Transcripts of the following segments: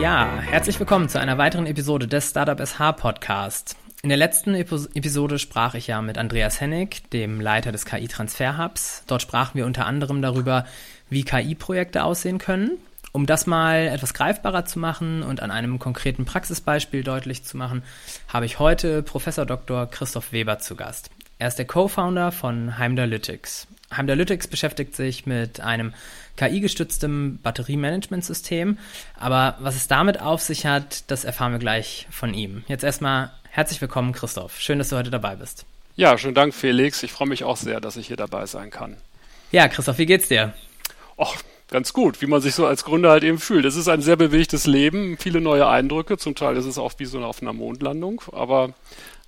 Ja, herzlich willkommen zu einer weiteren Episode des Startup SH Podcast. In der letzten Episode sprach ich ja mit Andreas Hennig, dem Leiter des KI Transfer Hubs. Dort sprachen wir unter anderem darüber, wie KI-Projekte aussehen können. Um das mal etwas greifbarer zu machen und an einem konkreten Praxisbeispiel deutlich zu machen, habe ich heute Professor Dr. Christoph Weber zu Gast. Er ist der Co-Founder von Heimdalytics. Heimdalytics beschäftigt sich mit einem KI-gestütztem Batteriemanagementsystem. Aber was es damit auf sich hat, das erfahren wir gleich von ihm. Jetzt erstmal herzlich willkommen, Christoph. Schön, dass du heute dabei bist. Ja, schönen Dank, Felix. Ich freue mich auch sehr, dass ich hier dabei sein kann. Ja, Christoph, wie geht's dir? Och, ganz gut, wie man sich so als Gründer halt eben fühlt. Es ist ein sehr bewegtes Leben, viele neue Eindrücke. Zum Teil ist es auch wie so auf einer Mondlandung, aber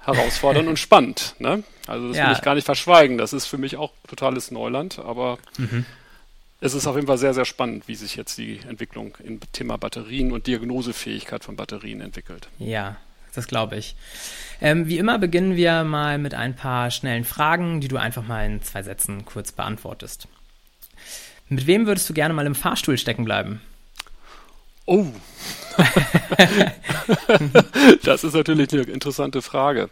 herausfordernd und spannend. Ne? Also das ja. will ich gar nicht verschweigen. Das ist für mich auch totales Neuland, aber mhm. es ist auf jeden Fall sehr, sehr spannend, wie sich jetzt die Entwicklung im Thema Batterien und Diagnosefähigkeit von Batterien entwickelt. Ja, das glaube ich. Ähm, wie immer beginnen wir mal mit ein paar schnellen Fragen, die du einfach mal in zwei Sätzen kurz beantwortest. Mit wem würdest du gerne mal im Fahrstuhl stecken bleiben? Oh, das ist natürlich eine interessante Frage.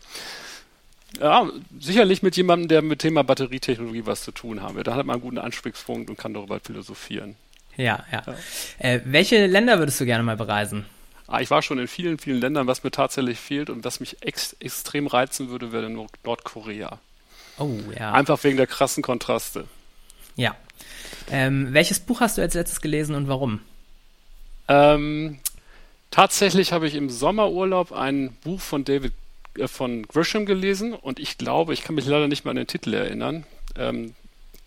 Ja, sicherlich mit jemandem, der mit Thema Batterietechnologie was zu tun haben. Da hat man einen guten Ansprechpunkt und kann darüber philosophieren. Ja, ja. ja. Äh, welche Länder würdest du gerne mal bereisen? Ah, ich war schon in vielen, vielen Ländern. Was mir tatsächlich fehlt und was mich ex extrem reizen würde, wäre Nord Nordkorea. Oh, ja. Einfach wegen der krassen Kontraste. Ja. Ähm, welches Buch hast du als letztes gelesen und warum? Ähm, tatsächlich habe ich im Sommerurlaub ein Buch von David äh, von Grisham gelesen und ich glaube, ich kann mich leider nicht mehr an den Titel erinnern. Ähm,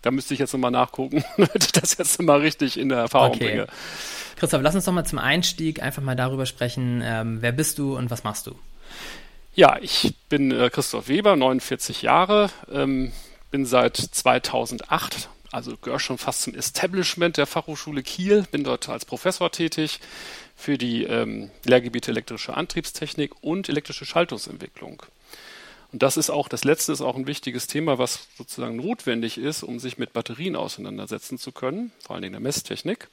da müsste ich jetzt nochmal nachgucken, damit ich das jetzt mal richtig in der Erfahrung okay. bringe. Christoph, lass uns doch mal zum Einstieg einfach mal darüber sprechen, ähm, wer bist du und was machst du? Ja, ich bin äh, Christoph Weber, 49 Jahre, ähm, bin seit 2008 also gehöre schon fast zum Establishment der Fachhochschule Kiel, bin dort als Professor tätig für die ähm, Lehrgebiete elektrische Antriebstechnik und elektrische Schaltungsentwicklung. Und das ist auch, das letzte ist auch ein wichtiges Thema, was sozusagen notwendig ist, um sich mit Batterien auseinandersetzen zu können, vor allen Dingen der Messtechnik.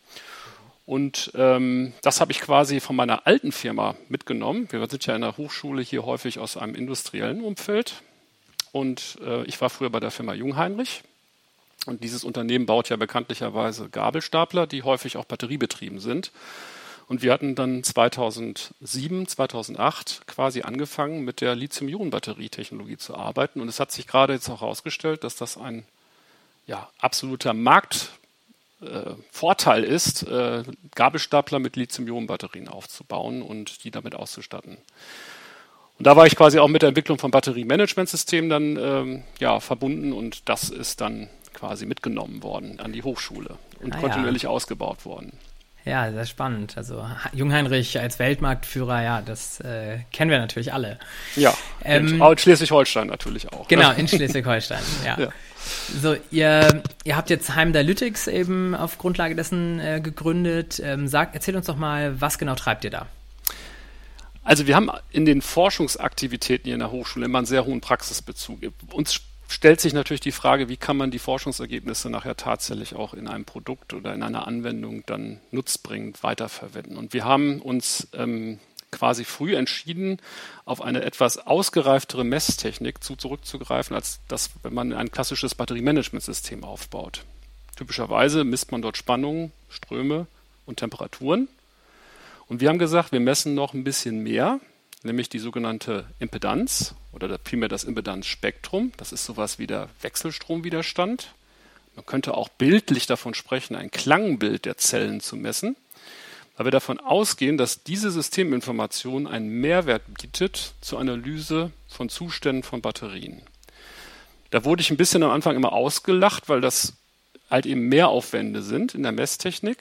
Und ähm, das habe ich quasi von meiner alten Firma mitgenommen. Wir sind ja in der Hochschule hier häufig aus einem industriellen Umfeld. Und äh, ich war früher bei der Firma Jungheinrich und dieses Unternehmen baut ja bekanntlicherweise Gabelstapler, die häufig auch batteriebetrieben sind. Und wir hatten dann 2007, 2008 quasi angefangen, mit der Lithium-Ionen-Batterietechnologie zu arbeiten. Und es hat sich gerade jetzt auch herausgestellt, dass das ein ja, absoluter Marktvorteil äh, ist, äh, Gabelstapler mit Lithium-Ionen-Batterien aufzubauen und die damit auszustatten. Und da war ich quasi auch mit der Entwicklung von Batteriemanagementsystemen dann ähm, ja, verbunden und das ist dann quasi mitgenommen worden an die Hochschule und ah, kontinuierlich ja. ausgebaut worden. Ja, sehr spannend. Also Jungheinrich als Weltmarktführer, ja, das äh, kennen wir natürlich alle. Ja, ähm, in Schleswig-Holstein natürlich auch. Genau, ne? in Schleswig-Holstein, ja. ja. So, ihr, ihr habt jetzt Heimdalytics eben auf Grundlage dessen äh, gegründet. Ähm, sag, erzähl uns doch mal, was genau treibt ihr da? Also wir haben in den Forschungsaktivitäten hier in der Hochschule immer einen sehr hohen Praxisbezug. Uns stellt sich natürlich die Frage, wie kann man die Forschungsergebnisse nachher tatsächlich auch in einem Produkt oder in einer Anwendung dann nutzbringend weiterverwenden. Und wir haben uns ähm, quasi früh entschieden, auf eine etwas ausgereiftere Messtechnik zu, zurückzugreifen, als das, wenn man ein klassisches Batteriemanagementsystem aufbaut. Typischerweise misst man dort Spannungen, Ströme und Temperaturen. Und wir haben gesagt, wir messen noch ein bisschen mehr, nämlich die sogenannte Impedanz oder vielmehr das Impedanzspektrum. Das ist sowas wie der Wechselstromwiderstand. Man könnte auch bildlich davon sprechen, ein Klangbild der Zellen zu messen, weil wir davon ausgehen, dass diese Systeminformation einen Mehrwert bietet zur Analyse von Zuständen von Batterien. Da wurde ich ein bisschen am Anfang immer ausgelacht, weil das halt eben Mehraufwände sind in der Messtechnik.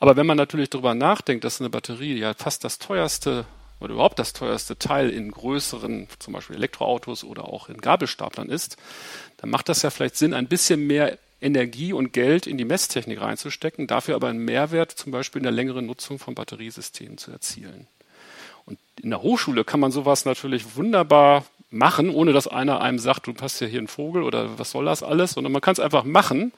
Aber wenn man natürlich darüber nachdenkt, dass eine Batterie ja fast das teuerste oder überhaupt das teuerste Teil in größeren, zum Beispiel Elektroautos oder auch in Gabelstaplern ist, dann macht das ja vielleicht Sinn, ein bisschen mehr Energie und Geld in die Messtechnik reinzustecken, dafür aber einen Mehrwert zum Beispiel in der längeren Nutzung von Batteriesystemen zu erzielen. Und in der Hochschule kann man sowas natürlich wunderbar machen, ohne dass einer einem sagt, du passt ja hier ein Vogel oder was soll das alles, sondern man kann es einfach machen.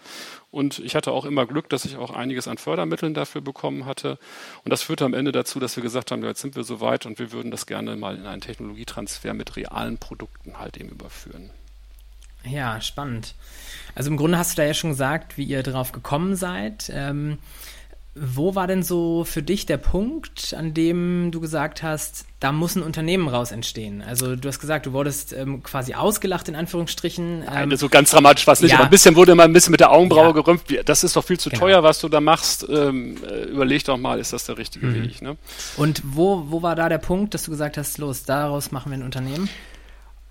Und ich hatte auch immer Glück, dass ich auch einiges an Fördermitteln dafür bekommen hatte. Und das führte am Ende dazu, dass wir gesagt haben, jetzt sind wir so weit und wir würden das gerne mal in einen Technologietransfer mit realen Produkten halt eben überführen. Ja, spannend. Also im Grunde hast du da ja schon gesagt, wie ihr drauf gekommen seid. Ähm, wo war denn so für dich der Punkt, an dem du gesagt hast, da muss ein Unternehmen raus entstehen? Also du hast gesagt, du wurdest ähm, quasi ausgelacht in Anführungsstrichen. Ähm, Nein, so ganz dramatisch war es nicht, ja. aber ein bisschen wurde immer ein bisschen mit der Augenbraue ja. gerümpft. Das ist doch viel zu genau. teuer, was du da machst. Ähm, äh, überleg doch mal, ist das der richtige mhm. Weg? Ne? Und wo, wo war da der Punkt, dass du gesagt hast, los, daraus machen wir ein Unternehmen?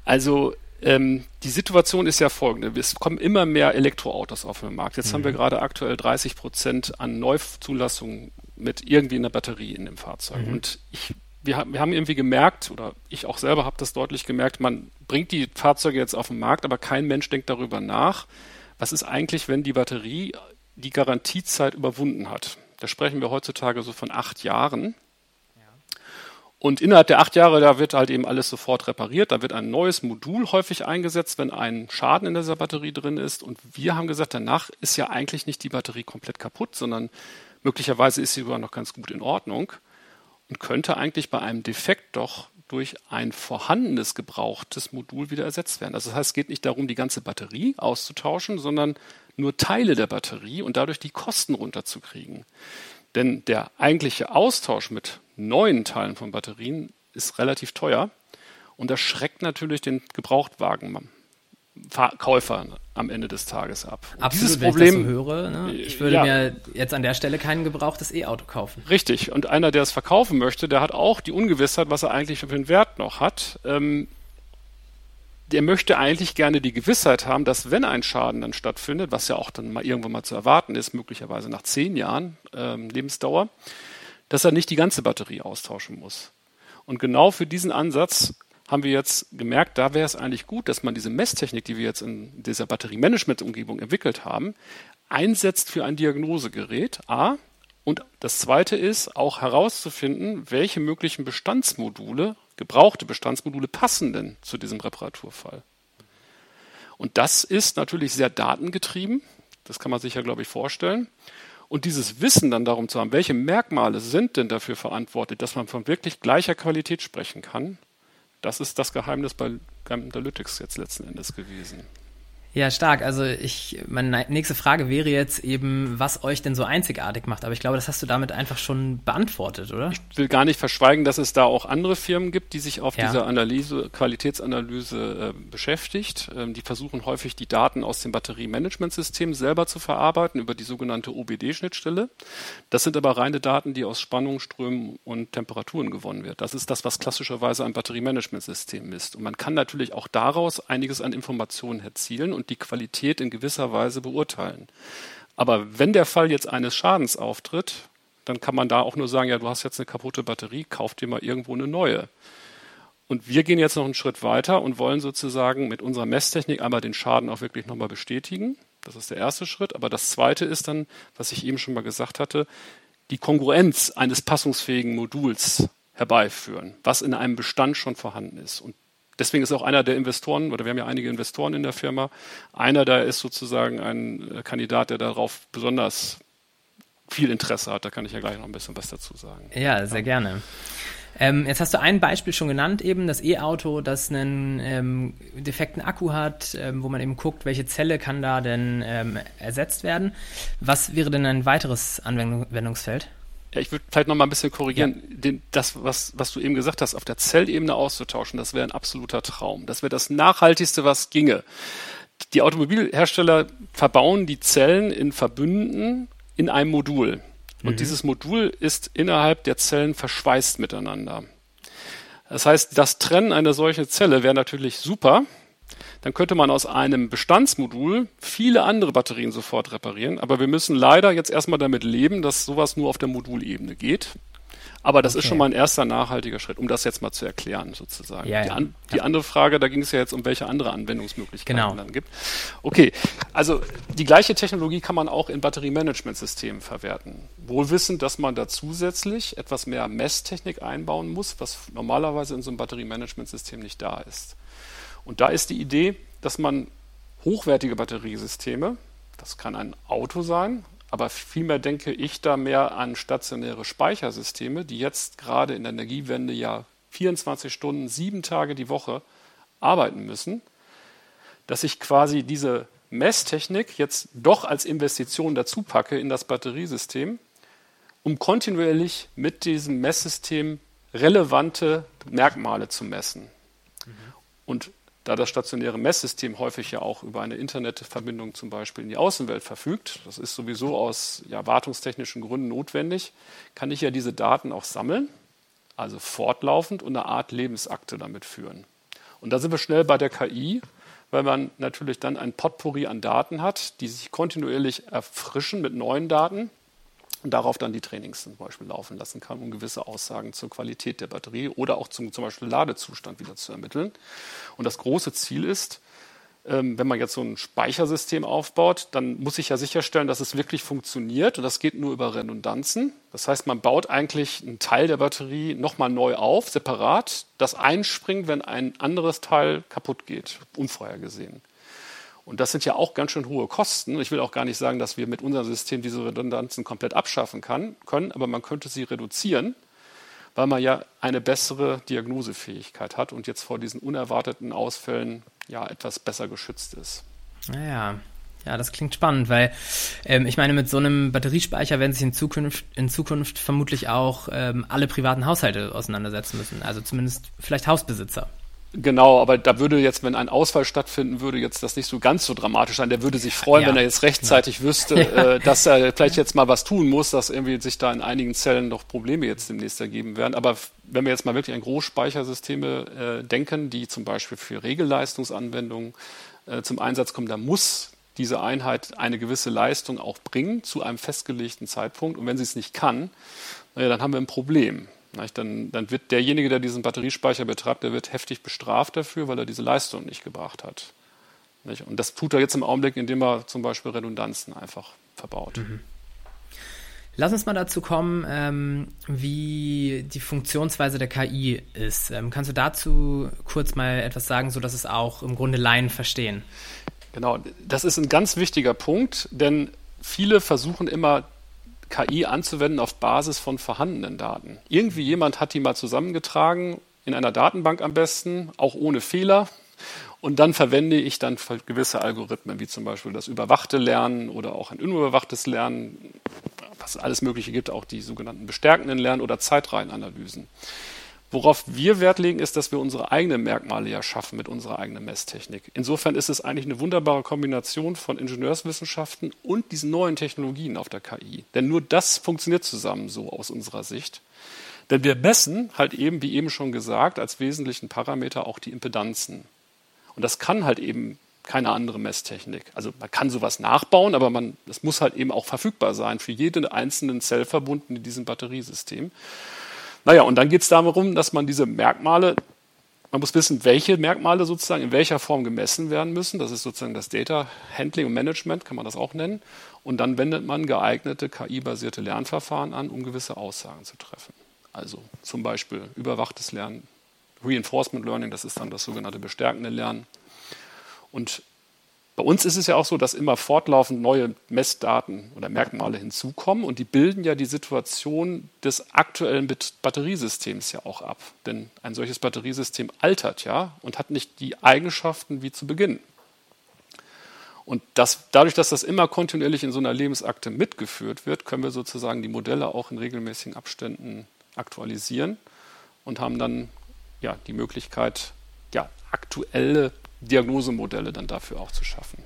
Also ähm, die Situation ist ja folgende. Es kommen immer mehr Elektroautos auf den Markt. Jetzt mhm. haben wir mhm. gerade aktuell 30 Prozent an Neuzulassungen mit irgendwie einer Batterie in dem Fahrzeug. Mhm. Und ich, wir, wir, haben irgendwie gemerkt, oder ich auch selber habe das deutlich gemerkt, man bringt die Fahrzeuge jetzt auf den Markt, aber kein Mensch denkt darüber nach, was ist eigentlich, wenn die Batterie die Garantiezeit überwunden hat. Da sprechen wir heutzutage so von acht Jahren. Und innerhalb der acht Jahre, da wird halt eben alles sofort repariert. Da wird ein neues Modul häufig eingesetzt, wenn ein Schaden in dieser Batterie drin ist. Und wir haben gesagt, danach ist ja eigentlich nicht die Batterie komplett kaputt, sondern möglicherweise ist sie sogar noch ganz gut in Ordnung und könnte eigentlich bei einem Defekt doch durch ein vorhandenes gebrauchtes Modul wieder ersetzt werden. Also das heißt, es geht nicht darum, die ganze Batterie auszutauschen, sondern nur Teile der Batterie und dadurch die Kosten runterzukriegen. Denn der eigentliche Austausch mit neuen Teilen von Batterien ist relativ teuer und das schreckt natürlich den Gebrauchtwagenkäufer am Ende des Tages ab. Und Absolut, dieses Problem, ich so höre, ne? ich würde ja, mir jetzt an der Stelle kein gebrauchtes E-Auto kaufen. Richtig, und einer, der es verkaufen möchte, der hat auch die Ungewissheit, was er eigentlich für den Wert noch hat. Ähm, der möchte eigentlich gerne die Gewissheit haben, dass wenn ein Schaden dann stattfindet, was ja auch dann mal irgendwann mal zu erwarten ist, möglicherweise nach zehn Jahren ähm, Lebensdauer, dass er nicht die ganze Batterie austauschen muss. Und genau für diesen Ansatz haben wir jetzt gemerkt, da wäre es eigentlich gut, dass man diese Messtechnik, die wir jetzt in dieser Batteriemanagement-Umgebung entwickelt haben, einsetzt für ein Diagnosegerät. A. Und das zweite ist auch herauszufinden, welche möglichen Bestandsmodule gebrauchte Bestandsmodule passen denn zu diesem Reparaturfall? Und das ist natürlich sehr datengetrieben. Das kann man sich ja, glaube ich, vorstellen. Und dieses Wissen dann darum zu haben, welche Merkmale sind denn dafür verantwortlich, dass man von wirklich gleicher Qualität sprechen kann, das ist das Geheimnis bei Analytics jetzt letzten Endes gewesen. Ja, stark. Also ich, meine nächste Frage wäre jetzt eben, was euch denn so einzigartig macht. Aber ich glaube, das hast du damit einfach schon beantwortet, oder? Ich will gar nicht verschweigen, dass es da auch andere Firmen gibt, die sich auf ja. dieser Analyse, Qualitätsanalyse äh, beschäftigt. Ähm, die versuchen häufig die Daten aus dem Batteriemanagementsystem selber zu verarbeiten über die sogenannte OBD-Schnittstelle. Das sind aber reine Daten, die aus Spannung, Strömen und Temperaturen gewonnen wird. Das ist das, was klassischerweise ein Batteriemanagementsystem misst. Und man kann natürlich auch daraus einiges an Informationen erzielen und und die Qualität in gewisser Weise beurteilen. Aber wenn der Fall jetzt eines Schadens auftritt, dann kann man da auch nur sagen, ja, du hast jetzt eine kaputte Batterie, kauf dir mal irgendwo eine neue. Und wir gehen jetzt noch einen Schritt weiter und wollen sozusagen mit unserer Messtechnik einmal den Schaden auch wirklich nochmal bestätigen. Das ist der erste Schritt. Aber das zweite ist dann, was ich eben schon mal gesagt hatte, die Kongruenz eines passungsfähigen Moduls herbeiführen, was in einem Bestand schon vorhanden ist. Und deswegen ist auch einer der Investoren, oder wir haben ja einige Investoren in der Firma, einer da ist sozusagen ein äh, Kandidat, der darauf besonders viel Interesse hat. Da kann ich ja gleich noch ein bisschen was dazu sagen. Ja, sehr ja. gerne. Ähm, jetzt hast du ein Beispiel schon genannt, eben das E-Auto, das einen ähm, defekten Akku hat, ähm, wo man eben guckt, welche Zelle kann da denn ähm, ersetzt werden. Was wäre denn ein weiteres Anwendungsfeld? Ja, ich würde vielleicht noch mal ein bisschen korrigieren. Ja. Den, das, was, was du eben gesagt hast, auf der Zellebene auszutauschen, das wäre ein absoluter Traum. Das wäre das Nachhaltigste, was ginge. Die Automobilhersteller verbauen die Zellen in Verbünden in einem Modul. Und mhm. dieses Modul ist innerhalb der Zellen verschweißt miteinander. Das heißt, das Trennen einer solchen Zelle wäre natürlich super, dann könnte man aus einem Bestandsmodul viele andere Batterien sofort reparieren. Aber wir müssen leider jetzt erstmal damit leben, dass sowas nur auf der Modulebene geht. Aber das okay. ist schon mal ein erster nachhaltiger Schritt, um das jetzt mal zu erklären, sozusagen. Ja, die, an, die andere Frage, da ging es ja jetzt um welche andere Anwendungsmöglichkeiten genau. dann gibt. Okay, also die gleiche Technologie kann man auch in Batteriemanagementsystemen verwerten. Wohl wissend, dass man da zusätzlich etwas mehr Messtechnik einbauen muss, was normalerweise in so einem Batteriemanagementsystem nicht da ist. Und da ist die Idee, dass man hochwertige Batteriesysteme, das kann ein Auto sein, aber vielmehr denke ich da mehr an stationäre Speichersysteme, die jetzt gerade in der Energiewende ja 24 Stunden, sieben Tage die Woche arbeiten müssen, dass ich quasi diese Messtechnik jetzt doch als Investition dazu packe in das Batteriesystem, um kontinuierlich mit diesem Messsystem relevante Merkmale zu messen. Mhm. Und da das stationäre Messsystem häufig ja auch über eine Internetverbindung zum Beispiel in die Außenwelt verfügt, das ist sowieso aus ja, wartungstechnischen Gründen notwendig, kann ich ja diese Daten auch sammeln, also fortlaufend und eine Art Lebensakte damit führen. Und da sind wir schnell bei der KI, weil man natürlich dann ein Potpourri an Daten hat, die sich kontinuierlich erfrischen mit neuen Daten und darauf dann die Trainings zum Beispiel laufen lassen kann, um gewisse Aussagen zur Qualität der Batterie oder auch zum, zum Beispiel Ladezustand wieder zu ermitteln. Und das große Ziel ist, ähm, wenn man jetzt so ein Speichersystem aufbaut, dann muss ich ja sicherstellen, dass es wirklich funktioniert. Und das geht nur über Redundanzen. Das heißt, man baut eigentlich einen Teil der Batterie nochmal neu auf, separat, das einspringt, wenn ein anderes Teil kaputt geht, unvorhergesehen. Und das sind ja auch ganz schön hohe Kosten. Ich will auch gar nicht sagen, dass wir mit unserem System diese Redundanzen komplett abschaffen kann, können, aber man könnte sie reduzieren, weil man ja eine bessere Diagnosefähigkeit hat und jetzt vor diesen unerwarteten Ausfällen ja etwas besser geschützt ist. Naja, ja, das klingt spannend, weil ähm, ich meine, mit so einem Batteriespeicher werden sich in Zukunft, in Zukunft vermutlich auch ähm, alle privaten Haushalte auseinandersetzen müssen. Also zumindest vielleicht Hausbesitzer. Genau, aber da würde jetzt, wenn ein Ausfall stattfinden würde, jetzt das nicht so ganz so dramatisch sein. Der würde sich freuen, ja, wenn er jetzt rechtzeitig klar. wüsste, ja. äh, dass er vielleicht jetzt mal was tun muss, dass irgendwie sich da in einigen Zellen noch Probleme jetzt demnächst ergeben werden. Aber wenn wir jetzt mal wirklich an Großspeichersysteme äh, denken, die zum Beispiel für Regelleistungsanwendungen äh, zum Einsatz kommen, da muss diese Einheit eine gewisse Leistung auch bringen zu einem festgelegten Zeitpunkt. Und wenn sie es nicht kann, naja, dann haben wir ein Problem. Dann, dann, wird derjenige, der diesen Batteriespeicher betreibt, der wird heftig bestraft dafür, weil er diese Leistung nicht gebracht hat. Und das tut er jetzt im Augenblick, indem er zum Beispiel Redundanzen einfach verbaut. Mhm. Lass uns mal dazu kommen, ähm, wie die Funktionsweise der KI ist. Ähm, kannst du dazu kurz mal etwas sagen, sodass es auch im Grunde Laien verstehen? Genau, das ist ein ganz wichtiger Punkt, denn viele versuchen immer KI anzuwenden auf Basis von vorhandenen Daten. Irgendwie jemand hat die mal zusammengetragen, in einer Datenbank am besten, auch ohne Fehler. Und dann verwende ich dann gewisse Algorithmen, wie zum Beispiel das überwachte Lernen oder auch ein unüberwachtes Lernen, was es alles Mögliche gibt, auch die sogenannten bestärkenden Lernen oder Zeitreihenanalysen. Worauf wir Wert legen, ist, dass wir unsere eigenen Merkmale ja schaffen mit unserer eigenen Messtechnik. Insofern ist es eigentlich eine wunderbare Kombination von Ingenieurswissenschaften und diesen neuen Technologien auf der KI. Denn nur das funktioniert zusammen so aus unserer Sicht. Denn wir messen halt eben, wie eben schon gesagt, als wesentlichen Parameter auch die Impedanzen. Und das kann halt eben keine andere Messtechnik. Also man kann sowas nachbauen, aber man, das muss halt eben auch verfügbar sein für jeden einzelnen Zellverbund in diesem Batteriesystem. Naja, und dann geht es darum, dass man diese Merkmale, man muss wissen, welche Merkmale sozusagen in welcher Form gemessen werden müssen. Das ist sozusagen das Data Handling und Management, kann man das auch nennen. Und dann wendet man geeignete KI-basierte Lernverfahren an, um gewisse Aussagen zu treffen. Also zum Beispiel überwachtes Lernen, Reinforcement Learning, das ist dann das sogenannte bestärkende Lernen. Und bei uns ist es ja auch so, dass immer fortlaufend neue Messdaten oder Merkmale hinzukommen und die bilden ja die Situation des aktuellen Batteriesystems ja auch ab. Denn ein solches Batteriesystem altert ja und hat nicht die Eigenschaften wie zu Beginn. Und das, dadurch, dass das immer kontinuierlich in so einer Lebensakte mitgeführt wird, können wir sozusagen die Modelle auch in regelmäßigen Abständen aktualisieren und haben dann ja, die Möglichkeit, ja, aktuelle Diagnosemodelle dann dafür auch zu schaffen.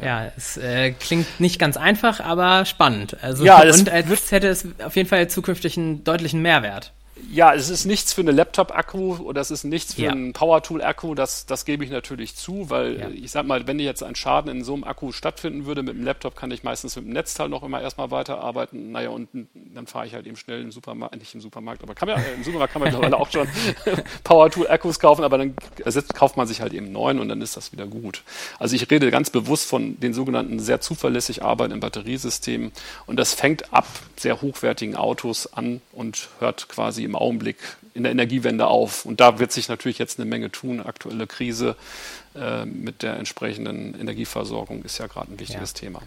Ja, ja es äh, klingt nicht ganz einfach, aber spannend. Also ja, und als hätte es auf jeden Fall zukünftig einen deutlichen Mehrwert. Ja, es ist nichts für eine Laptop-Akku oder es ist nichts für ja. einen Power-Tool-Akku, das, das gebe ich natürlich zu, weil ja. ich sag mal, wenn jetzt ein Schaden in so einem Akku stattfinden würde, mit dem Laptop kann ich meistens mit dem Netzteil noch immer erstmal weiterarbeiten. Naja, und dann fahre ich halt eben schnell im Supermarkt, nicht im Supermarkt, aber kann man, im Supermarkt kann man mittlerweile auch schon Power-Tool-Akkus kaufen, aber dann ersetzt, kauft man sich halt eben neuen und dann ist das wieder gut. Also ich rede ganz bewusst von den sogenannten sehr zuverlässig arbeitenden Batteriesystemen und das fängt ab sehr hochwertigen Autos an und hört quasi im Augenblick in der Energiewende auf. Und da wird sich natürlich jetzt eine Menge tun. Aktuelle Krise äh, mit der entsprechenden Energieversorgung ist ja gerade ein wichtiges ja. Thema.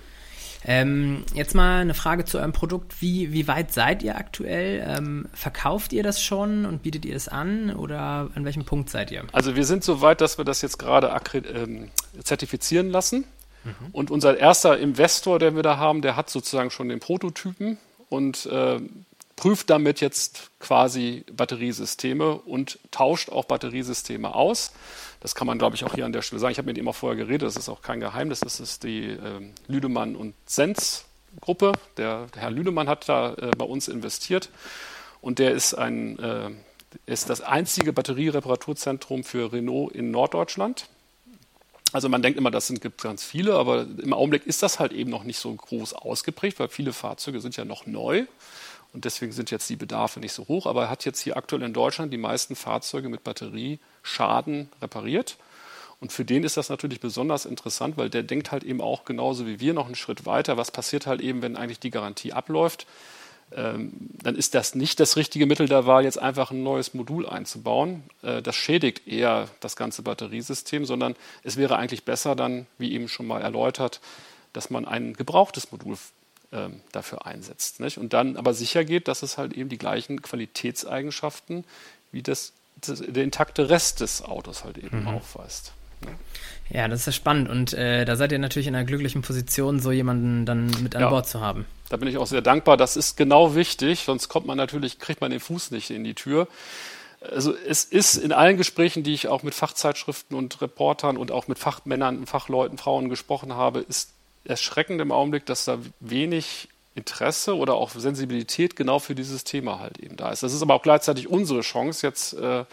Ähm, jetzt mal eine Frage zu eurem Produkt. Wie, wie weit seid ihr aktuell? Ähm, verkauft ihr das schon und bietet ihr es an oder an welchem Punkt seid ihr? Also wir sind so weit, dass wir das jetzt gerade ähm, zertifizieren lassen. Mhm. Und unser erster Investor, den wir da haben, der hat sozusagen schon den Prototypen und äh, prüft damit jetzt quasi Batteriesysteme und tauscht auch Batteriesysteme aus. Das kann man, glaube ich, auch hier an der Stelle sagen. Ich habe mit ihm auch vorher geredet, das ist auch kein Geheimnis. Das ist die äh, Lüdemann und Sens Gruppe. Der, der, Herr Lüdemann hat da äh, bei uns investiert und der ist ein äh, ist das einzige Batteriereparaturzentrum für Renault in Norddeutschland. Also man denkt immer, das sind gibt ganz viele, aber im Augenblick ist das halt eben noch nicht so groß ausgeprägt, weil viele Fahrzeuge sind ja noch neu und deswegen sind jetzt die Bedarfe nicht so hoch. Aber er hat jetzt hier aktuell in Deutschland die meisten Fahrzeuge mit Batterieschaden repariert. Und für den ist das natürlich besonders interessant, weil der denkt halt eben auch genauso wie wir noch einen Schritt weiter. Was passiert halt eben, wenn eigentlich die Garantie abläuft? Ähm, dann ist das nicht das richtige Mittel der Wahl, jetzt einfach ein neues Modul einzubauen. Äh, das schädigt eher das ganze Batteriesystem, sondern es wäre eigentlich besser dann, wie eben schon mal erläutert, dass man ein gebrauchtes Modul ähm, dafür einsetzt. Nicht? Und dann aber sicher geht, dass es halt eben die gleichen Qualitätseigenschaften wie das, das der intakte Rest des Autos halt eben mhm. aufweist. Ne? Ja, das ist ja spannend und äh, da seid ihr natürlich in einer glücklichen Position, so jemanden dann mit an ja, Bord zu haben. Da bin ich auch sehr dankbar. Das ist genau wichtig, sonst kommt man natürlich, kriegt man den Fuß nicht in die Tür. Also es ist in allen Gesprächen, die ich auch mit Fachzeitschriften und Reportern und auch mit Fachmännern, Fachleuten, Frauen gesprochen habe, ist erschreckend im Augenblick, dass da wenig Interesse oder auch Sensibilität genau für dieses Thema halt eben da ist. Das ist aber auch gleichzeitig unsere Chance, jetzt äh,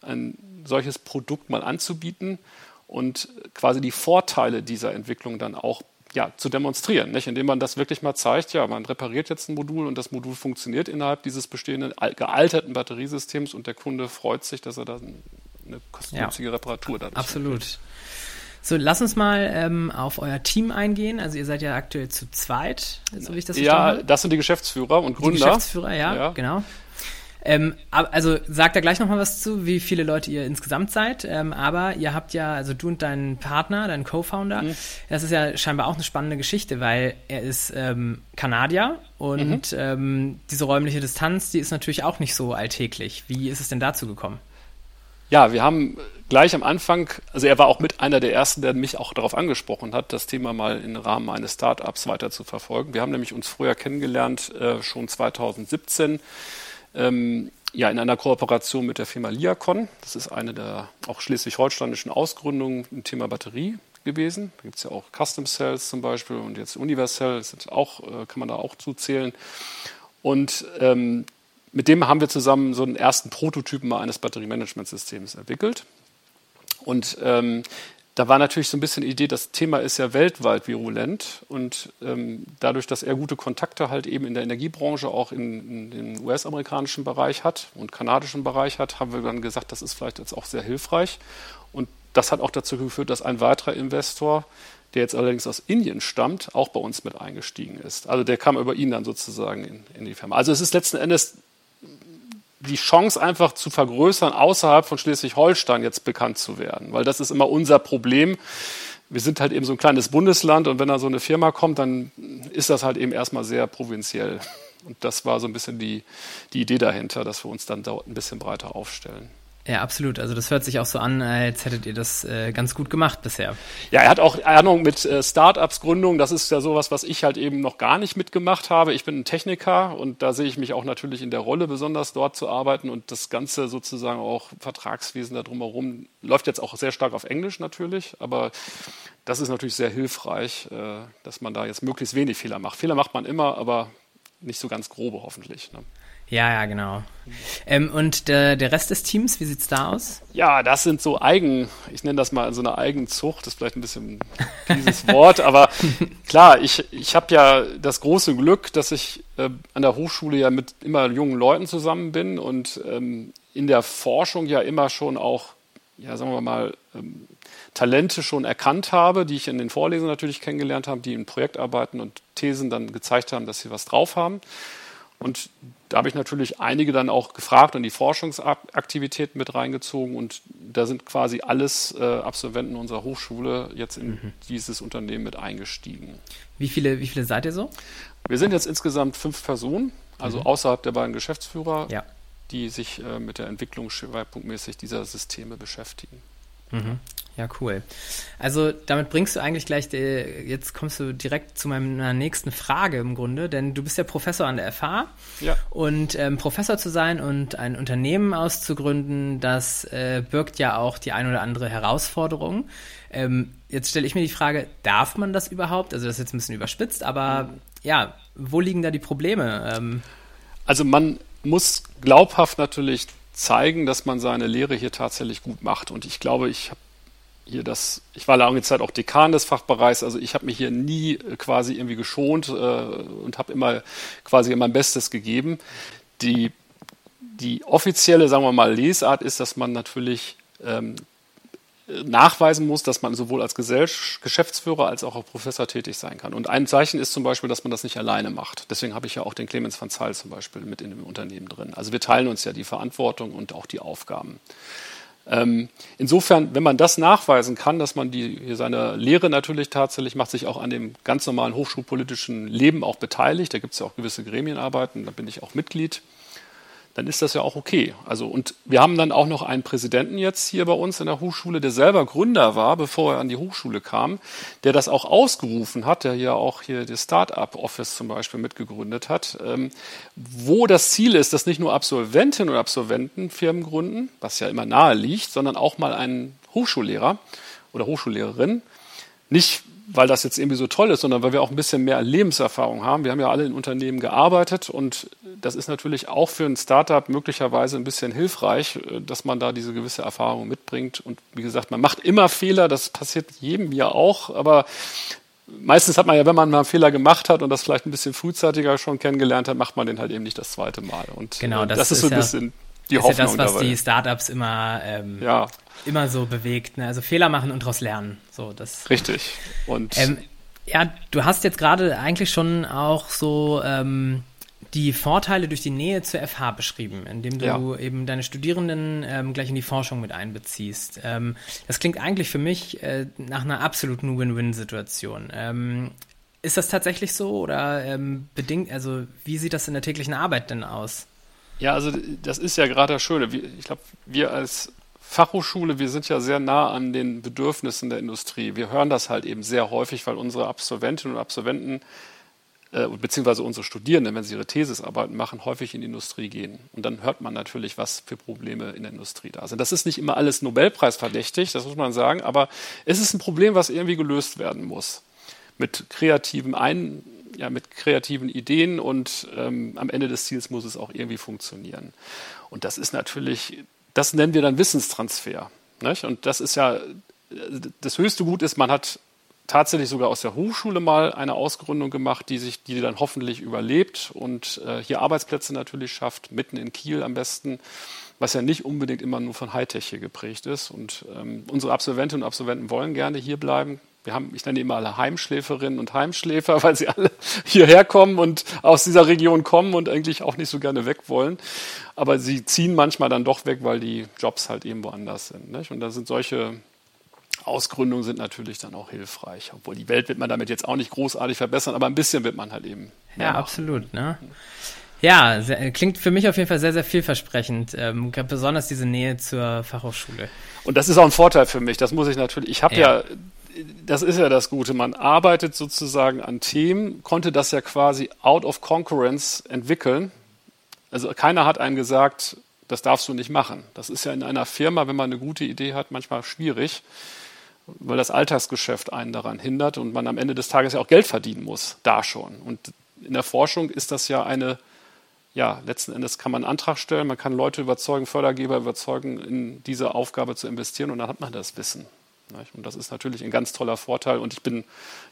ein solches Produkt mal anzubieten und quasi die Vorteile dieser Entwicklung dann auch ja, zu demonstrieren, nicht? indem man das wirklich mal zeigt, ja, man repariert jetzt ein Modul und das Modul funktioniert innerhalb dieses bestehenden gealterten Batteriesystems und der Kunde freut sich, dass er dann eine kostengünstige ja, Reparatur dadurch Absolut. Hat. So, lass uns mal ähm, auf euer Team eingehen. Also ihr seid ja aktuell zu zweit, so wie ich das verstanden Ja, habe. das sind die Geschäftsführer und Gründer. Die Geschäftsführer, ja, ja. genau. Ähm, also sagt da gleich nochmal was zu, wie viele Leute ihr insgesamt seid. Ähm, aber ihr habt ja, also du und dein Partner, dein Co-Founder, mhm. das ist ja scheinbar auch eine spannende Geschichte, weil er ist ähm, Kanadier und mhm. ähm, diese räumliche Distanz, die ist natürlich auch nicht so alltäglich. Wie ist es denn dazu gekommen? Ja, wir haben gleich am Anfang, also er war auch mit einer der ersten, der mich auch darauf angesprochen hat, das Thema mal im Rahmen eines Startups weiter zu verfolgen. Wir haben nämlich uns früher kennengelernt, äh, schon 2017, ähm, ja, in einer Kooperation mit der Firma Liacon. Das ist eine der auch schleswig-holsteinischen Ausgründungen im Thema Batterie gewesen. Da gibt es ja auch Custom Cells zum Beispiel und jetzt Universal, auch, äh, kann man da auch zuzählen. Und ähm, mit dem haben wir zusammen so einen ersten Prototypen eines Batteriemanagementsystems entwickelt. Und ähm, da war natürlich so ein bisschen die Idee, das Thema ist ja weltweit virulent und ähm, dadurch, dass er gute Kontakte halt eben in der Energiebranche auch in, in den US-amerikanischen Bereich hat und kanadischen Bereich hat, haben wir dann gesagt, das ist vielleicht jetzt auch sehr hilfreich. Und das hat auch dazu geführt, dass ein weiterer Investor, der jetzt allerdings aus Indien stammt, auch bei uns mit eingestiegen ist. Also der kam über ihn dann sozusagen in, in die Firma. Also es ist letzten Endes die Chance einfach zu vergrößern, außerhalb von Schleswig-Holstein jetzt bekannt zu werden. Weil das ist immer unser Problem. Wir sind halt eben so ein kleines Bundesland und wenn da so eine Firma kommt, dann ist das halt eben erstmal sehr provinziell. Und das war so ein bisschen die, die Idee dahinter, dass wir uns dann dort ein bisschen breiter aufstellen. Ja, absolut. Also das hört sich auch so an, als hättet ihr das äh, ganz gut gemacht bisher. Ja, er hat auch Ahnung mit äh, Startups Gründung. Das ist ja sowas, was ich halt eben noch gar nicht mitgemacht habe. Ich bin ein Techniker und da sehe ich mich auch natürlich in der Rolle, besonders dort zu arbeiten und das ganze sozusagen auch Vertragswesen da drumherum läuft jetzt auch sehr stark auf Englisch natürlich, aber das ist natürlich sehr hilfreich, äh, dass man da jetzt möglichst wenig Fehler macht. Fehler macht man immer, aber nicht so ganz grobe hoffentlich. Ne? Ja, ja, genau. Ähm, und der, der Rest des Teams, wie sieht es da aus? Ja, das sind so Eigen, ich nenne das mal so eine Eigenzucht, das ist vielleicht ein bisschen dieses Wort, aber klar, ich, ich habe ja das große Glück, dass ich äh, an der Hochschule ja mit immer jungen Leuten zusammen bin und ähm, in der Forschung ja immer schon auch, ja, sagen wir mal, ähm, Talente schon erkannt habe, die ich in den Vorlesungen natürlich kennengelernt habe, die in Projektarbeiten und Thesen dann gezeigt haben, dass sie was drauf haben. Und da habe ich natürlich einige dann auch gefragt und die Forschungsaktivitäten mit reingezogen und da sind quasi alles äh, Absolventen unserer Hochschule jetzt in mhm. dieses Unternehmen mit eingestiegen. Wie viele, wie viele seid ihr so? Wir sind jetzt insgesamt fünf Personen, also mhm. außerhalb der beiden Geschäftsführer, ja. die sich äh, mit der Entwicklung schwerpunktmäßig dieser Systeme beschäftigen. Mhm. Ja, cool. Also damit bringst du eigentlich gleich, die, jetzt kommst du direkt zu meiner nächsten Frage im Grunde, denn du bist ja Professor an der FH. Ja. Und ähm, Professor zu sein und ein Unternehmen auszugründen, das äh, birgt ja auch die ein oder andere Herausforderung. Ähm, jetzt stelle ich mir die Frage, darf man das überhaupt? Also das ist jetzt ein bisschen überspitzt, aber ja, wo liegen da die Probleme? Ähm, also man muss glaubhaft natürlich zeigen, dass man seine Lehre hier tatsächlich gut macht. Und ich glaube, ich habe hier das, ich war lange Zeit auch Dekan des Fachbereichs, also ich habe mich hier nie äh, quasi irgendwie geschont äh, und habe immer quasi mein Bestes gegeben. Die, die offizielle, sagen wir mal, Lesart ist, dass man natürlich ähm, nachweisen muss, dass man sowohl als Geschäftsführer als auch als Professor tätig sein kann. Und ein Zeichen ist zum Beispiel, dass man das nicht alleine macht. Deswegen habe ich ja auch den Clemens van Zaal zum Beispiel mit in dem Unternehmen drin. Also wir teilen uns ja die Verantwortung und auch die Aufgaben. Ähm, insofern, wenn man das nachweisen kann, dass man die, seine Lehre natürlich tatsächlich macht, sich auch an dem ganz normalen hochschulpolitischen Leben auch beteiligt, da gibt es ja auch gewisse Gremienarbeiten, da bin ich auch Mitglied, dann ist das ja auch okay. Also, und wir haben dann auch noch einen Präsidenten jetzt hier bei uns in der Hochschule, der selber Gründer war, bevor er an die Hochschule kam, der das auch ausgerufen hat, der hier auch hier das Start-up Office zum Beispiel mitgegründet hat, ähm, wo das Ziel ist, dass nicht nur Absolventinnen und Absolventen Firmen gründen, was ja immer nahe liegt, sondern auch mal einen Hochschullehrer oder Hochschullehrerin, nicht weil das jetzt irgendwie so toll ist, sondern weil wir auch ein bisschen mehr Lebenserfahrung haben. Wir haben ja alle in Unternehmen gearbeitet und das ist natürlich auch für ein Startup möglicherweise ein bisschen hilfreich, äh, dass man da diese gewisse Erfahrung mitbringt. Und wie gesagt, man macht immer Fehler, das passiert jedem ja auch, aber meistens hat man ja, wenn man mal einen Fehler gemacht hat und das vielleicht ein bisschen frühzeitiger schon kennengelernt hat, macht man den halt eben nicht das zweite Mal. Und genau, das, das ist, so ein ja bisschen die ist Hoffnung ja das, was dabei. die Startups immer, ähm, ja. immer so bewegt. Ne? Also Fehler machen und daraus lernen. So, das, Richtig. Und ähm, ja, du hast jetzt gerade eigentlich schon auch so ähm, die Vorteile durch die Nähe zur FH beschrieben, indem du ja. eben deine Studierenden ähm, gleich in die Forschung mit einbeziehst. Ähm, das klingt eigentlich für mich äh, nach einer absoluten Win-Win-Situation. Ähm, ist das tatsächlich so oder ähm, bedingt, also wie sieht das in der täglichen Arbeit denn aus? Ja, also das ist ja gerade das Schöne. Ich glaube, wir als Fachhochschule, wir sind ja sehr nah an den Bedürfnissen der Industrie. Wir hören das halt eben sehr häufig, weil unsere Absolventinnen und Absolventen äh, beziehungsweise unsere Studierenden, wenn sie ihre Thesisarbeiten machen, häufig in die Industrie gehen. Und dann hört man natürlich, was für Probleme in der Industrie da sind. Das ist nicht immer alles Nobelpreisverdächtig, das muss man sagen, aber es ist ein Problem, was irgendwie gelöst werden muss. Mit kreativen Ein ja, mit kreativen Ideen und ähm, am Ende des Ziels muss es auch irgendwie funktionieren. Und das ist natürlich, das nennen wir dann Wissenstransfer. Nicht? Und das ist ja, das höchste Gut ist, man hat tatsächlich sogar aus der Hochschule mal eine Ausgründung gemacht, die sich, die dann hoffentlich überlebt und äh, hier Arbeitsplätze natürlich schafft, mitten in Kiel am besten, was ja nicht unbedingt immer nur von Hightech hier geprägt ist. Und ähm, unsere Absolventinnen und Absolventen wollen gerne hier bleiben, wir haben, ich nenne immer alle Heimschläferinnen und Heimschläfer, weil sie alle hierher kommen und aus dieser Region kommen und eigentlich auch nicht so gerne weg wollen. Aber sie ziehen manchmal dann doch weg, weil die Jobs halt eben woanders sind. Nicht? Und da sind solche Ausgründungen sind natürlich dann auch hilfreich. Obwohl die Welt wird man damit jetzt auch nicht großartig verbessern, aber ein bisschen wird man halt eben. Ja, absolut. Ne? Ja, sehr, klingt für mich auf jeden Fall sehr, sehr vielversprechend. Ähm, besonders diese Nähe zur Fachhochschule. Und das ist auch ein Vorteil für mich. Das muss ich natürlich. Ich habe ja. ja das ist ja das Gute. Man arbeitet sozusagen an Themen, konnte das ja quasi out of concurrence entwickeln. Also keiner hat einem gesagt, das darfst du nicht machen. Das ist ja in einer Firma, wenn man eine gute Idee hat, manchmal schwierig, weil das Alltagsgeschäft einen daran hindert und man am Ende des Tages ja auch Geld verdienen muss, da schon. Und in der Forschung ist das ja eine, ja, letzten Endes kann man einen Antrag stellen, man kann Leute überzeugen, Fördergeber überzeugen, in diese Aufgabe zu investieren und dann hat man das Wissen. Und das ist natürlich ein ganz toller Vorteil und ich bin,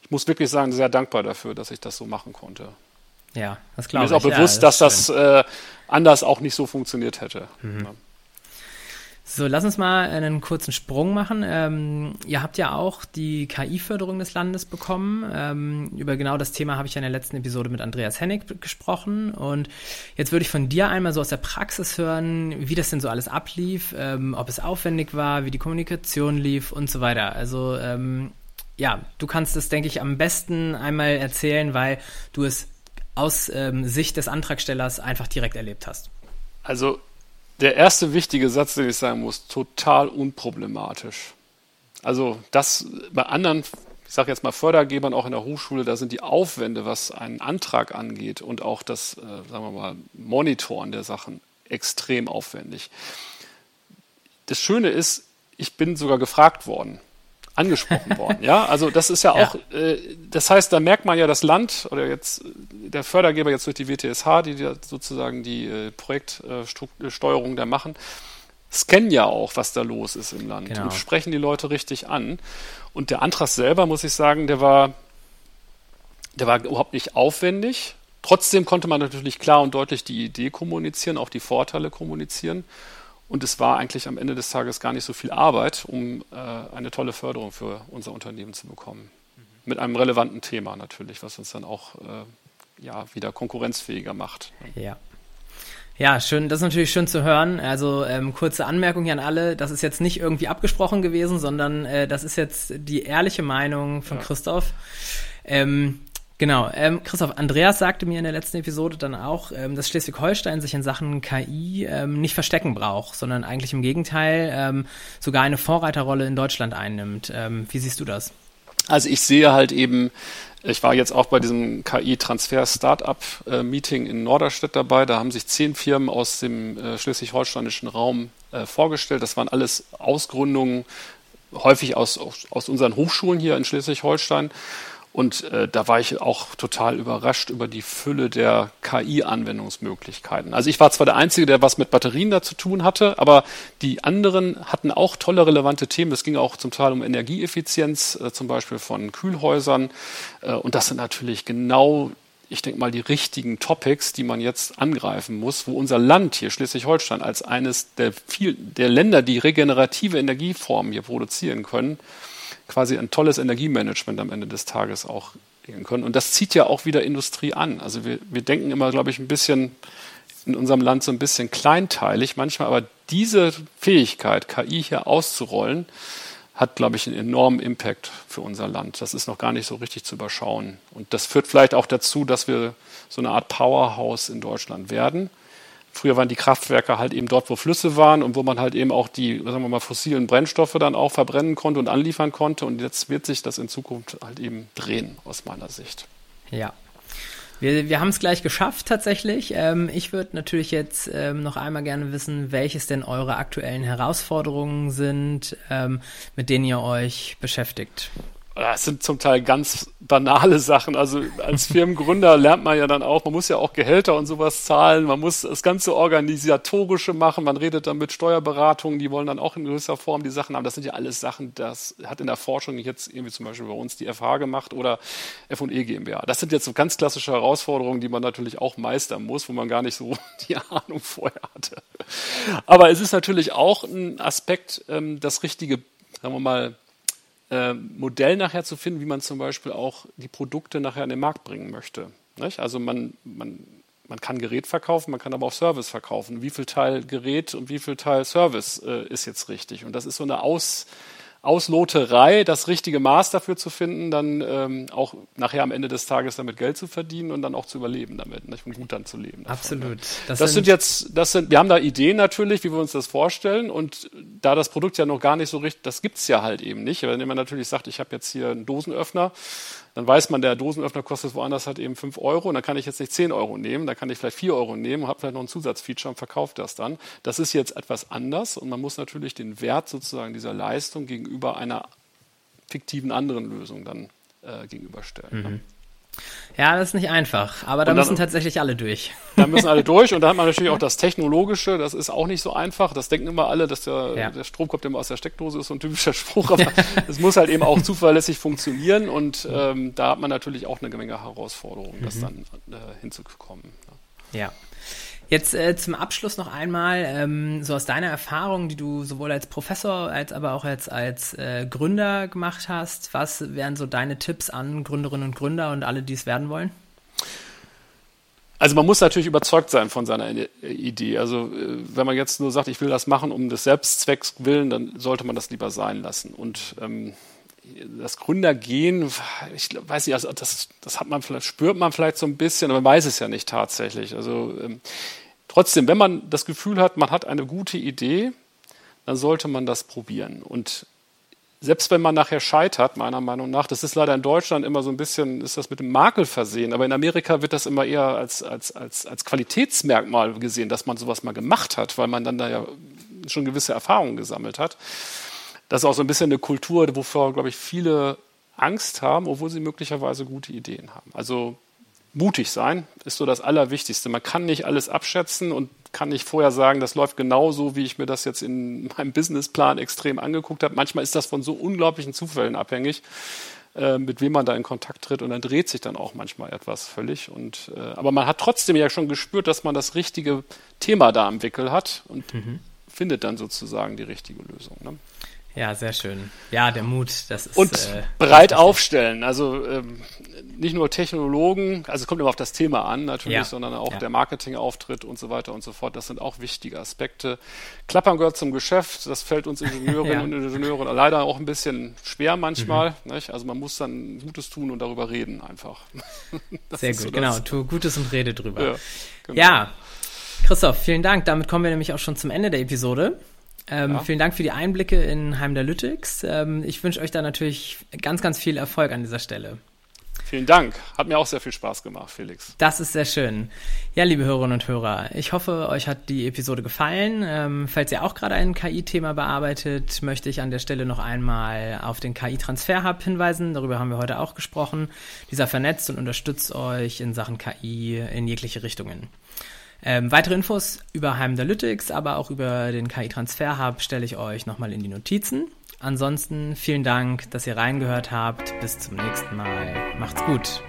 ich muss wirklich sagen, sehr dankbar dafür, dass ich das so machen konnte. Ja, das glaube ich. Mir ist auch bewusst, ja, das dass das äh, anders auch nicht so funktioniert hätte. Mhm. So, lass uns mal einen kurzen Sprung machen. Ähm, ihr habt ja auch die KI-Förderung des Landes bekommen. Ähm, über genau das Thema habe ich ja in der letzten Episode mit Andreas Hennig gesprochen. Und jetzt würde ich von dir einmal so aus der Praxis hören, wie das denn so alles ablief, ähm, ob es aufwendig war, wie die Kommunikation lief und so weiter. Also ähm, ja, du kannst es, denke ich, am besten einmal erzählen, weil du es aus ähm, Sicht des Antragstellers einfach direkt erlebt hast. Also der erste wichtige Satz, den ich sagen muss, total unproblematisch. Also das bei anderen, ich sage jetzt mal Fördergebern auch in der Hochschule, da sind die Aufwände, was einen Antrag angeht und auch das, äh, sagen wir mal, Monitoren der Sachen extrem aufwendig. Das Schöne ist, ich bin sogar gefragt worden angesprochen worden. Ja, also das ist ja auch, ja. Äh, das heißt, da merkt man ja das Land oder jetzt der Fördergeber jetzt durch die WTSH, die ja sozusagen die äh, Projektsteuerung da machen, scannen ja auch, was da los ist im Land genau. und sprechen die Leute richtig an. Und der Antrag selber, muss ich sagen, der war, der war überhaupt nicht aufwendig. Trotzdem konnte man natürlich klar und deutlich die Idee kommunizieren, auch die Vorteile kommunizieren. Und es war eigentlich am Ende des Tages gar nicht so viel Arbeit, um äh, eine tolle Förderung für unser Unternehmen zu bekommen. Mhm. Mit einem relevanten Thema natürlich, was uns dann auch äh, ja, wieder konkurrenzfähiger macht. Ja. Ja, schön, das ist natürlich schön zu hören. Also ähm, kurze Anmerkung hier an alle, das ist jetzt nicht irgendwie abgesprochen gewesen, sondern äh, das ist jetzt die ehrliche Meinung von ja. Christoph. Ähm, Genau, ähm, Christoph, Andreas sagte mir in der letzten Episode dann auch, ähm, dass Schleswig-Holstein sich in Sachen KI ähm, nicht verstecken braucht, sondern eigentlich im Gegenteil ähm, sogar eine Vorreiterrolle in Deutschland einnimmt. Ähm, wie siehst du das? Also ich sehe halt eben, ich war jetzt auch bei diesem KI-Transfer-Startup-Meeting in Norderstedt dabei. Da haben sich zehn Firmen aus dem äh, schleswig-holsteinischen Raum äh, vorgestellt. Das waren alles Ausgründungen, häufig aus, aus unseren Hochschulen hier in Schleswig-Holstein. Und äh, da war ich auch total überrascht über die Fülle der KI-Anwendungsmöglichkeiten. Also ich war zwar der Einzige, der was mit Batterien da zu tun hatte, aber die anderen hatten auch tolle relevante Themen. Es ging auch zum Teil um Energieeffizienz, äh, zum Beispiel von Kühlhäusern. Äh, und das sind natürlich genau ich denke mal, die richtigen Topics, die man jetzt angreifen muss, wo unser Land hier, Schleswig-Holstein, als eines der, viel, der Länder, die regenerative Energieformen hier produzieren können, quasi ein tolles Energiemanagement am Ende des Tages auch gehen können. Und das zieht ja auch wieder Industrie an. Also wir, wir denken immer, glaube ich, ein bisschen in unserem Land so ein bisschen kleinteilig manchmal, aber diese Fähigkeit, KI hier auszurollen, hat, glaube ich, einen enormen Impact für unser Land. Das ist noch gar nicht so richtig zu überschauen. Und das führt vielleicht auch dazu, dass wir so eine Art Powerhouse in Deutschland werden. Früher waren die Kraftwerke halt eben dort, wo Flüsse waren und wo man halt eben auch die, sagen wir mal, fossilen Brennstoffe dann auch verbrennen konnte und anliefern konnte. Und jetzt wird sich das in Zukunft halt eben drehen, aus meiner Sicht. Ja. Wir, wir haben es gleich geschafft tatsächlich. Ähm, ich würde natürlich jetzt ähm, noch einmal gerne wissen, welches denn eure aktuellen Herausforderungen sind, ähm, mit denen ihr euch beschäftigt. Das sind zum Teil ganz banale Sachen. Also als Firmengründer lernt man ja dann auch, man muss ja auch Gehälter und sowas zahlen, man muss das ganze Organisatorische machen, man redet dann mit Steuerberatungen, die wollen dann auch in gewisser Form die Sachen haben. Das sind ja alles Sachen, das hat in der Forschung jetzt irgendwie zum Beispiel bei uns die FH gemacht oder F&E GmbH. Das sind jetzt so ganz klassische Herausforderungen, die man natürlich auch meistern muss, wo man gar nicht so die Ahnung vorher hatte. Aber es ist natürlich auch ein Aspekt, ähm, das richtige, sagen wir mal, äh, Modell nachher zu finden, wie man zum Beispiel auch die Produkte nachher in den Markt bringen möchte. Nicht? Also man, man, man kann Gerät verkaufen, man kann aber auch Service verkaufen. Wie viel Teil Gerät und wie viel Teil Service äh, ist jetzt richtig? Und das ist so eine Aus, Ausloterei, das richtige Maß dafür zu finden, dann ähm, auch nachher am Ende des Tages damit Geld zu verdienen und dann auch zu überleben damit nicht? und gut dann zu leben. Davon, Absolut. Das, das sind, sind, jetzt, das sind, wir haben da Ideen natürlich, wie wir uns das vorstellen und da das Produkt ja noch gar nicht so richtig, das gibt es ja halt eben nicht. Wenn man natürlich sagt, ich habe jetzt hier einen Dosenöffner, dann weiß man, der Dosenöffner kostet woanders halt eben 5 Euro und dann kann ich jetzt nicht 10 Euro nehmen, dann kann ich vielleicht 4 Euro nehmen und habe vielleicht noch ein Zusatzfeature und verkaufe das dann. Das ist jetzt etwas anders und man muss natürlich den Wert sozusagen dieser Leistung gegenüber einer fiktiven anderen Lösung dann äh, gegenüberstellen. Mhm. Ne? Ja, das ist nicht einfach, aber da dann, müssen tatsächlich alle durch. Da müssen alle durch und da hat man natürlich auch das Technologische, das ist auch nicht so einfach. Das denken immer alle, dass der, ja. der Strom kommt immer aus der Steckdose, ist so ein typischer Spruch, aber es muss halt eben auch zuverlässig funktionieren und ähm, da hat man natürlich auch eine Menge Herausforderungen, das mhm. dann äh, hinzukommen. Ja. Jetzt äh, zum Abschluss noch einmal, ähm, so aus deiner Erfahrung, die du sowohl als Professor als aber auch als, als äh, Gründer gemacht hast, was wären so deine Tipps an Gründerinnen und Gründer und alle, die es werden wollen? Also man muss natürlich überzeugt sein von seiner Idee. Also äh, wenn man jetzt nur sagt, ich will das machen um des Selbstzwecks willen, dann sollte man das lieber sein lassen. Und ähm, das Gründergehen, ich weiß nicht, also das, das hat man vielleicht, spürt man vielleicht so ein bisschen, aber man weiß es ja nicht tatsächlich. Also ähm, trotzdem, wenn man das Gefühl hat, man hat eine gute Idee, dann sollte man das probieren. Und selbst wenn man nachher scheitert, meiner Meinung nach, das ist leider in Deutschland immer so ein bisschen, ist das mit dem Makel versehen, aber in Amerika wird das immer eher als, als, als, als Qualitätsmerkmal gesehen, dass man sowas mal gemacht hat, weil man dann da ja schon gewisse Erfahrungen gesammelt hat. Das ist auch so ein bisschen eine Kultur, wovor, glaube ich, viele Angst haben, obwohl sie möglicherweise gute Ideen haben. Also mutig sein ist so das Allerwichtigste. Man kann nicht alles abschätzen und kann nicht vorher sagen, das läuft genauso, wie ich mir das jetzt in meinem Businessplan extrem angeguckt habe. Manchmal ist das von so unglaublichen Zufällen abhängig, äh, mit wem man da in Kontakt tritt und dann dreht sich dann auch manchmal etwas völlig. Und, äh, aber man hat trotzdem ja schon gespürt, dass man das richtige Thema da am Wickel hat und mhm. findet dann sozusagen die richtige Lösung. Ne? Ja, sehr schön. Ja, der Mut, das ist. Und äh, breit aufstellen. Also ähm, nicht nur Technologen, also es kommt immer auf das Thema an natürlich, ja. sondern auch ja. der Marketingauftritt und so weiter und so fort. Das sind auch wichtige Aspekte. Klappern gehört zum Geschäft. Das fällt uns Ingenieurinnen ja. und Ingenieuren leider auch ein bisschen schwer manchmal. Mhm. Also man muss dann Gutes tun und darüber reden einfach. Sehr gut, so genau. Tu Gutes und rede drüber. Genau. ja, Christoph, vielen Dank. Damit kommen wir nämlich auch schon zum Ende der Episode. Ähm, ja. Vielen Dank für die Einblicke in Heimdalytics. Ähm, ich wünsche euch da natürlich ganz, ganz viel Erfolg an dieser Stelle. Vielen Dank. Hat mir auch sehr viel Spaß gemacht, Felix. Das ist sehr schön. Ja, liebe Hörerinnen und Hörer, ich hoffe, euch hat die Episode gefallen. Ähm, falls ihr auch gerade ein KI-Thema bearbeitet, möchte ich an der Stelle noch einmal auf den KI-Transfer-Hub hinweisen. Darüber haben wir heute auch gesprochen. Dieser vernetzt und unterstützt euch in Sachen KI in jegliche Richtungen. Ähm, weitere Infos über Heimdalytics, aber auch über den KI-Transfer Hub stelle ich euch nochmal in die Notizen. Ansonsten vielen Dank, dass ihr reingehört habt. Bis zum nächsten Mal. Macht's gut.